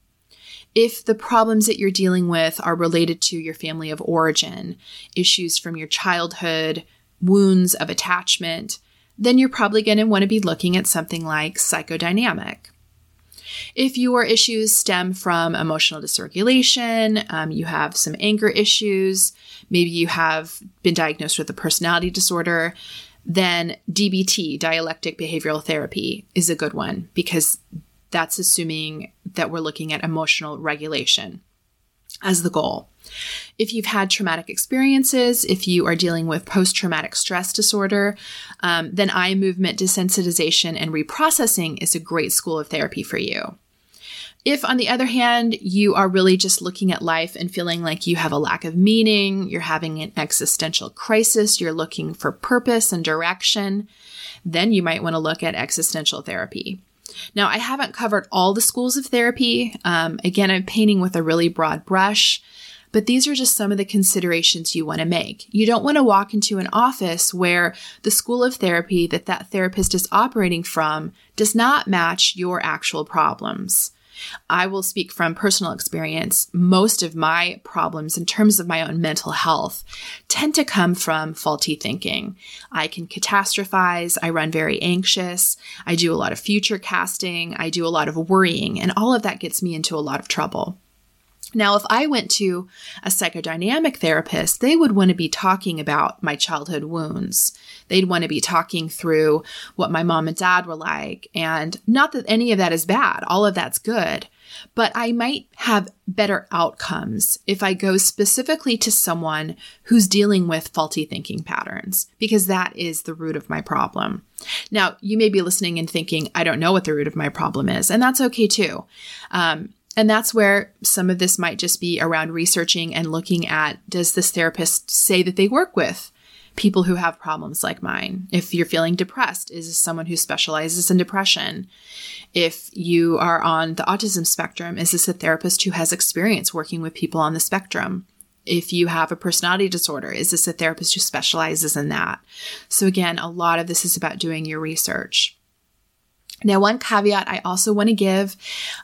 S1: If the problems that you're dealing with are related to your family of origin, issues from your childhood, wounds of attachment, then you're probably going to want to be looking at something like psychodynamic. If your issues stem from emotional dysregulation, um, you have some anger issues, maybe you have been diagnosed with a personality disorder, then DBT, dialectic behavioral therapy, is a good one because that's assuming that we're looking at emotional regulation as the goal. If you've had traumatic experiences, if you are dealing with post traumatic stress disorder, um, then eye movement desensitization and reprocessing is a great school of therapy for you. If, on the other hand, you are really just looking at life and feeling like you have a lack of meaning, you're having an existential crisis, you're looking for purpose and direction, then you might want to look at existential therapy. Now, I haven't covered all the schools of therapy. Um, again, I'm painting with a really broad brush, but these are just some of the considerations you want to make. You don't want to walk into an office where the school of therapy that that therapist is operating from does not match your actual problems. I will speak from personal experience. Most of my problems, in terms of my own mental health, tend to come from faulty thinking. I can catastrophize. I run very anxious. I do a lot of future casting. I do a lot of worrying, and all of that gets me into a lot of trouble. Now, if I went to a psychodynamic therapist, they would want to be talking about my childhood wounds. They'd want to be talking through what my mom and dad were like. And not that any of that is bad, all of that's good. But I might have better outcomes if I go specifically to someone who's dealing with faulty thinking patterns, because that is the root of my problem. Now, you may be listening and thinking, I don't know what the root of my problem is, and that's okay too. Um, and that's where some of this might just be around researching and looking at does this therapist say that they work with people who have problems like mine? If you're feeling depressed, is this someone who specializes in depression? If you are on the autism spectrum, is this a therapist who has experience working with people on the spectrum? If you have a personality disorder, is this a therapist who specializes in that? So, again, a lot of this is about doing your research. Now, one caveat I also want to give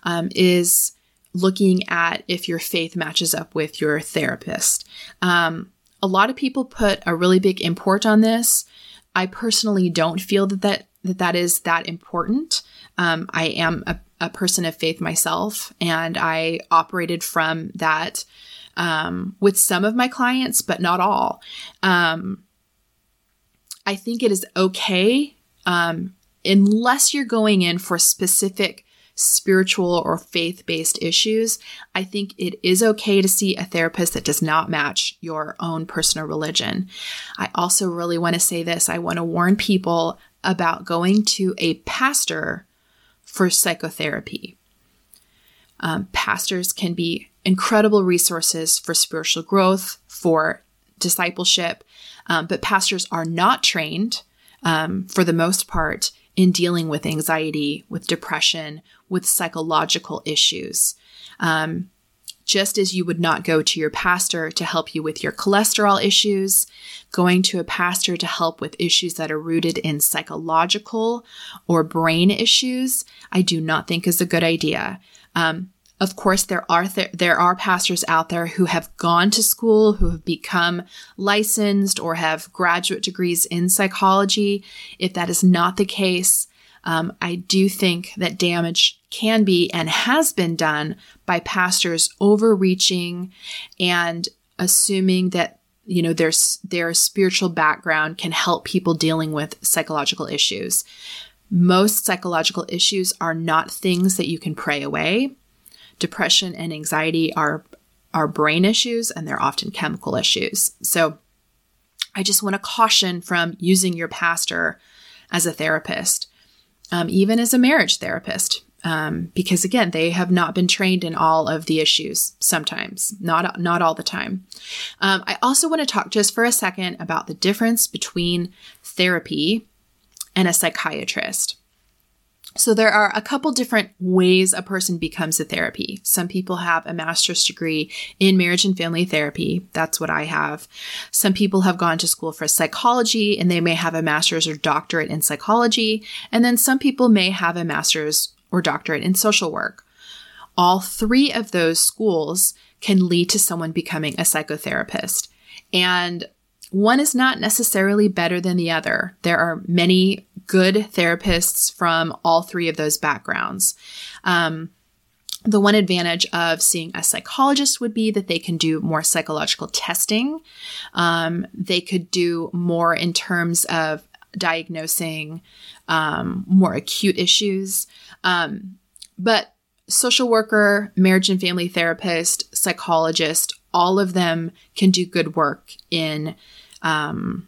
S1: um, is looking at if your faith matches up with your therapist. Um, a lot of people put a really big import on this. I personally don't feel that that, that, that is that important. Um, I am a, a, person of faith myself, and I operated from that um, with some of my clients, but not all. Um, I think it is okay um, unless you're going in for specific spiritual or faith based issues, I think it is okay to see a therapist that does not match your own personal religion. I also really want to say this I want to warn people about going to a pastor for psychotherapy. Um, pastors can be incredible resources for spiritual growth, for discipleship, um, but pastors are not trained um, for the most part in dealing with anxiety, with depression, with psychological issues. Um, just as you would not go to your pastor to help you with your cholesterol issues, going to a pastor to help with issues that are rooted in psychological or brain issues, I do not think is a good idea. Um, of course, there are th- there are pastors out there who have gone to school, who have become licensed or have graduate degrees in psychology. If that is not the case, um, I do think that damage can be and has been done by pastors overreaching and assuming that you know their their spiritual background can help people dealing with psychological issues. Most psychological issues are not things that you can pray away depression and anxiety are are brain issues and they're often chemical issues. So I just want to caution from using your pastor as a therapist, um, even as a marriage therapist. Um, because again, they have not been trained in all of the issues. Sometimes, not not all the time. Um, I also want to talk just for a second about the difference between therapy and a psychiatrist. So there are a couple different ways a person becomes a therapy. Some people have a master's degree in marriage and family therapy. That's what I have. Some people have gone to school for psychology and they may have a master's or doctorate in psychology. And then some people may have a master's or doctorate in social work. All three of those schools can lead to someone becoming a psychotherapist. And one is not necessarily better than the other. There are many good therapists from all three of those backgrounds. Um, the one advantage of seeing a psychologist would be that they can do more psychological testing. Um, they could do more in terms of diagnosing um, more acute issues. Um, but social worker, marriage and family therapist, psychologist, all of them can do good work in um,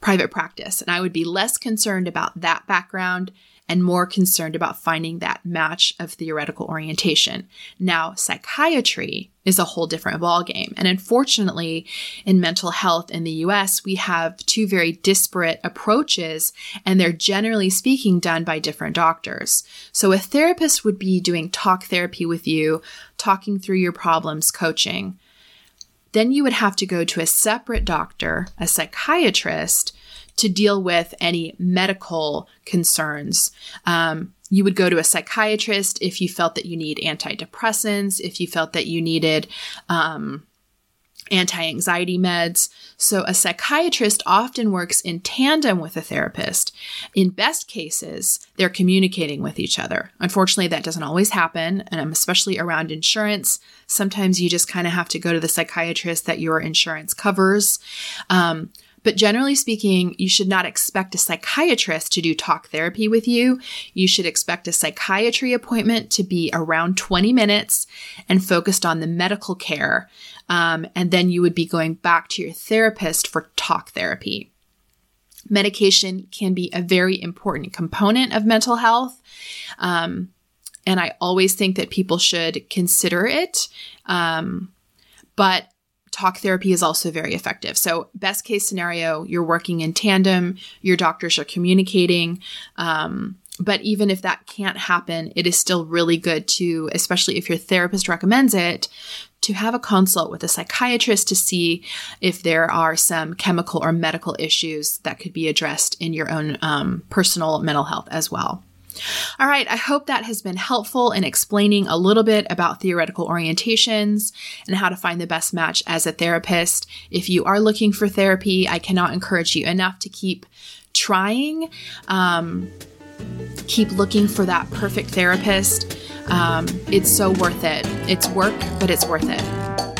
S1: private practice. And I would be less concerned about that background and more concerned about finding that match of theoretical orientation. Now, psychiatry is a whole different ballgame. And unfortunately, in mental health in the US, we have two very disparate approaches, and they're generally speaking done by different doctors. So a therapist would be doing talk therapy with you, talking through your problems, coaching. Then you would have to go to a separate doctor, a psychiatrist, to deal with any medical concerns. Um, you would go to a psychiatrist if you felt that you need antidepressants, if you felt that you needed um, anti anxiety meds. So, a psychiatrist often works in tandem with a therapist. In best cases, they're communicating with each other. Unfortunately, that doesn't always happen, and especially around insurance. Sometimes you just kind of have to go to the psychiatrist that your insurance covers. Um, but generally speaking, you should not expect a psychiatrist to do talk therapy with you. You should expect a psychiatry appointment to be around 20 minutes and focused on the medical care. Um, and then you would be going back to your therapist for talk therapy. Medication can be a very important component of mental health. Um, and I always think that people should consider it. Um, but talk therapy is also very effective. So, best case scenario, you're working in tandem, your doctors are communicating. Um, but even if that can't happen, it is still really good to, especially if your therapist recommends it, to have a consult with a psychiatrist to see if there are some chemical or medical issues that could be addressed in your own um, personal mental health as well. All right, I hope that has been helpful in explaining a little bit about theoretical orientations and how to find the best match as a therapist. If you are looking for therapy, I cannot encourage you enough to keep trying. Um, keep looking for that perfect therapist. Um, it's so worth it. It's work, but it's worth it.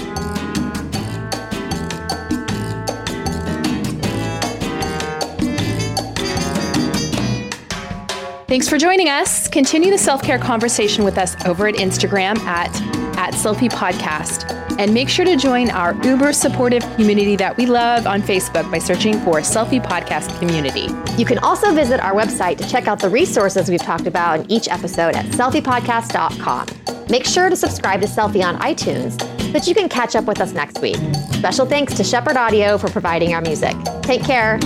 S5: Thanks for joining us. Continue the self care conversation with us over at Instagram at, at Selfie Podcast. And make sure to join our uber supportive community that we love on Facebook by searching for Selfie Podcast Community.
S2: You can also visit our website to check out the resources we've talked about in each episode at selfiepodcast.com. Make sure to subscribe to Selfie on iTunes so that you can catch up with us next week. Special thanks to Shepherd Audio for providing our music. Take care.